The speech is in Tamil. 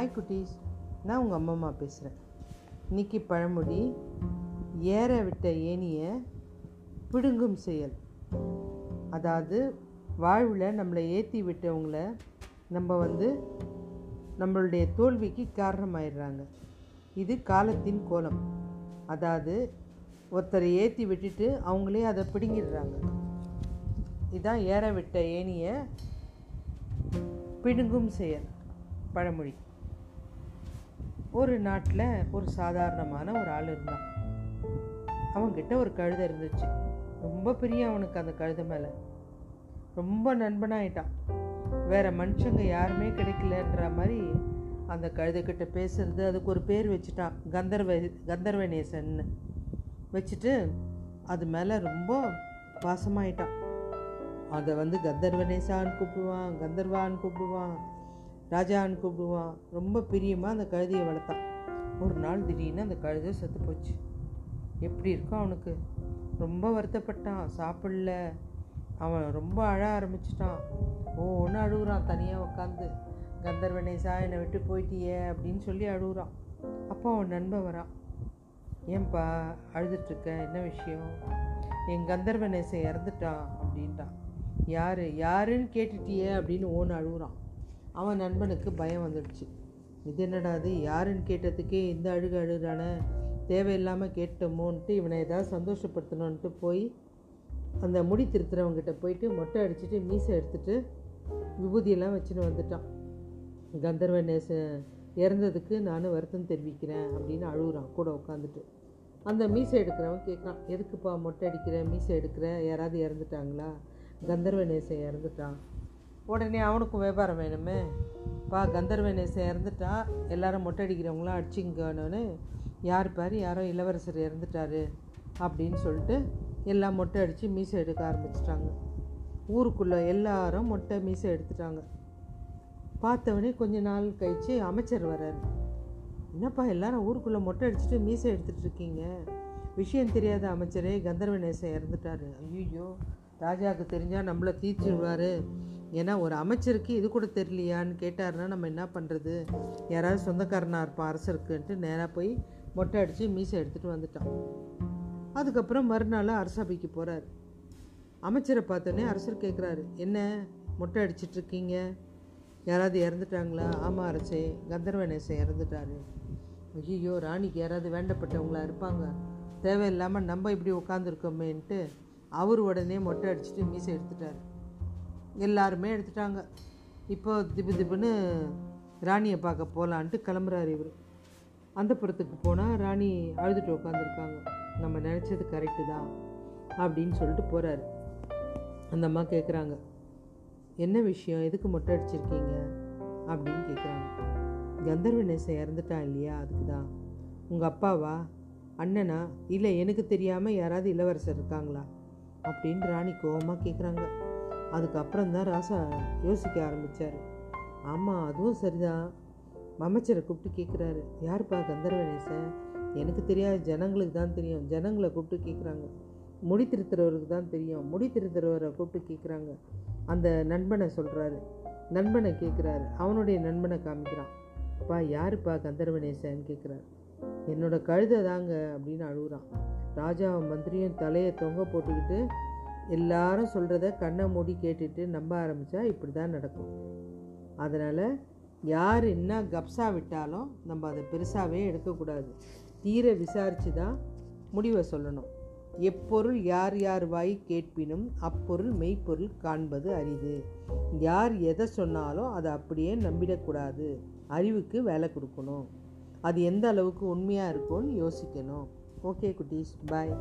ஹாய் குட்டீஸ். நான் உங்கள் அம்மா அம்மா பேசுகிறேன் இன்னைக்கு பழமொழி ஏற விட்ட ஏனிய பிடுங்கும் செயல். அதாவது வாழ்வில் நம்மளை ஏற்றி விட்டவங்கள நம்ம வந்து நம்மளுடைய தோல்விக்கு காரணமாயிடுறாங்க. இது காலத்தின் கோலம். அதாவது ஒருத்தரை ஏற்றி விட்டுட்டு அவங்களே அதை பிடுங்கிடுறாங்க. இதான் ஏற விட்ட ஏனிய பிடுங்கும் செயல் பழமொழி. ஒரு நாட்டில் ஒரு சாதாரணமான ஒரு ஆள் இருந்தான். அவன்கிட்ட ஒரு கழுதை இருந்துச்சு. ரொம்ப பெரிய அவனுக்கு அந்த கழுதை மேலே. ரொம்ப நண்பனாயிட்டான். வேற மனுஷங்க யாருமே கிடைக்கலன்ற மாதிரி அந்த கழுதைக்கிட்ட பேசுறது அதுக்கு ஒரு பேர் வச்சுட்டான் கந்தர்வ கந்தர்வநேசன்னு வச்சுட்டு அது மேலே ரொம்ப பாசமாயிட்டான். அதை வந்து கந்தர்வனேசான்னு கூப்பிடுவான் கந்தர்வான்னு கூப்பிடுவான். ராஜான்னு கூப்பிடுவான். ரொம்ப பிரியமாக அந்த கழுதையை வளர்த்தான். ஒரு நாள் திடீர்னு அந்த கழுதை செத்து போச்சு. எப்படி இருக்கும் அவனுக்கு. ரொம்ப வருத்தப்பட்டான். சாப்பிடல. அவன் ரொம்ப அழ ஆரம்பிச்சிட்டான். ஓ ஒன்று அழுகுறான் தனியாக உட்காந்து கந்தர்வனேசா என்னை விட்டு போயிட்டியே அப்படின்னு சொல்லி அழுகுறான் அப்போ அவன் நண்பன் வரான். ஏன்பா அழுதுட்டுருக்க? என்ன விஷயம்? என் கந்தர்வனேசன் இறந்துட்டான் அப்படின்ட்டான் யார்? யாருன்னு கேட்டுட்டியே அப்படின்னு ஓன்னு அழுகுறான் அவன் நண்பனுக்கு பயம் வந்துடுச்சு. இது என்னடா அது யாருன்னு கேட்டதுக்கே இந்த அழுகு அழுகிறான. தேவையில்லாமல் கேட்டோமோன்ட்டு இவனை ஏதாவது சந்தோஷப்படுத்தணுன்ட்டு போய் அந்த முடி திருத்துறவங்கிட்ட போயிட்டு மொட்டை அடிச்சுட்டு மீசை எடுத்துட்டு விபூதியெல்லாம் வச்சுன்னு வந்துட்டான். கந்தர்வநேசன் இறந்ததுக்கு நான் வருத்தம் தெரிவிக்கிறேன் அப்படின்னு அழுகுறான். கூட உட்காந்துட்டு அந்த மீசை எடுக்கிறவன் கேட்குறான். எதுக்குப்பா மொட்டை அடிக்கிற? மீசை எடுக்கிற? யாராவது இறந்துட்டாங்களா? கந்தர்வ நேசன் இறந்துட்டான். உடனே அவனுக்கும் வியாபாரம் வேணுமே. பா கந்தர்வநேசன் இறந்துட்டா எல்லாரும் மொட்டை அடிக்கிறவங்களாம் அடிச்சிங்கன்னு. யார் பாரு யாரோ இளவரசர் இறந்துட்டாரு அப்படின்னு சொல்லிட்டு எல்லாம் மொட்டை அடித்து மீசை எடுக்க ஆரம்பிச்சிட்டாங்க. ஊருக்குள்ளே எல்லாரும் மொட்டை மீசை எடுத்துட்டாங்க. பார்த்தவனே கொஞ்ச நாள் கழித்து அமைச்சர் வரார். என்னப்பா எல்லாரும் ஊருக்குள்ளே மொட்டை அடிச்சுட்டு மீசை எடுத்துகிட்டு இருக்கீங்க? விஷயம் தெரியாத அமைச்சரே கந்தர்வநேசன் இறந்துட்டாரு ஐயோ ராஜாவுக்கு தெரிஞ்சால் நம்மளை தீர்த்துடுவார் ஏன்னா ஒரு அமைச்சருக்கு இது கூட தெரியலையான்னு கேட்டாருன்னா நம்ம என்ன பண்ணுறது யாராவது சொந்தக்காரனாக இருப்பான் அரசருக்குன்ட்டு நேராக போய் மொட்டை அடித்து மீசை எடுத்துகிட்டு வந்துட்டான். அதுக்கப்புறம் மறுநாள் அரசபைக்கு போகிறார் அமைச்சரை பார்த்தோன்னே அரசர் கேட்குறாரு என்ன? மொட்டை அடிச்சிட்ருக்கீங்க யாராவது இறந்துட்டாங்களா? ஆமாம் அரசே கந்தர்வநேசன் இறந்துட்டாரு. ஐயோ ராணிக்கு யாராவது வேண்டப்பட்டவங்களா இருப்பாங்க? தேவையில்லாமல் நம்ம இப்படி உட்காந்துருக்கோமேன்ட்டு அவர் உடனே மொட்டை அடிச்சுட்டு மீசை எடுத்துட்டார். எல்லாருமே எடுத்துட்டாங்க. இப்போ திபு திபுன்னு ராணியை பார்க்க போகலான்ட்டு கிளம்புறாரு இவர். அந்த புறத்துக்கு போனால் ராணி அழுதுட்டு உட்காந்துருக்காங்க நம்ம நினச்சது கரெக்டு தான் அப்படின்னு சொல்லிட்டு போகிறாரு அந்த அம்மா கேட்குறாங்க என்ன விஷயம்? எதுக்கு மொட்டை அடிச்சிருக்கீங்க? அப்படின்னு கேட்குறாங்க கந்தர்வநேசன் இறந்துட்டான் இல்லையா? அதுக்கு தான். உங்கள் அப்பாவா? அண்ணனா? இல்லை எனக்கு தெரியாமல் யாராவது இளவரசர் இருக்காங்களா? அப்படின்னு ராணி கோவமாக கேட்குறாங்க அதுக்கப்புறம் தான் ராசா யோசிக்க ஆரம்பித்தார் ஆமாம் அதுவும் சரிதான். அமைச்சரை கூப்பிட்டு கேட்குறாரு யாருப்பா கந்தர்வனேசன் எனக்கு தெரியாது ஜனங்களுக்கு தான் தெரியும். ஜனங்களை கூப்பிட்டு கேட்குறாங்க முடி திருத்துறவருக்கு தான் தெரியும். முடி திருத்துறவரை கூப்பிட்டு கேட்குறாங்க அந்த நண்பனை சொல்கிறாரு நண்பனை கேட்குறாரு அவனுடைய நண்பனை காமிக்கிறான். பா யாருப்பா கந்தர்வனேசன் கேட்குறாரு என்னோடய கழுதை தாங்க அப்படின்னு அழுகுறான். ராஜாவும் மந்திரியும் தலையை தொங்க போட்டுக்கிட்டு எல்லாரும் சொல்கிறத கண்ணை மூடி கேட்டுட்டு நம்ப ஆரம்பித்தா இப்படி தான் நடக்கும். அதனால் யார் என்ன கப்ஸா விட்டாலும் நம்ம அதை பெருசாகவே எடுக்கக்கூடாது தீர விசாரித்து தான் முடிவை சொல்லணும். எப்பொருள் யார் யார் வாய் கேட்பினும் அப்பொருள் மெய்ப்பொருள் காண்பது அரிது. யார் எதை சொன்னாலும் அதை அப்படியே நம்பிடக்கூடாது அறிவுக்கு வேலை கொடுக்கணும். அது எந்த அளவுக்கு உண்மையாக இருக்கும்னு யோசிக்கணும். ஓகே குட்டீஸ் பாய்.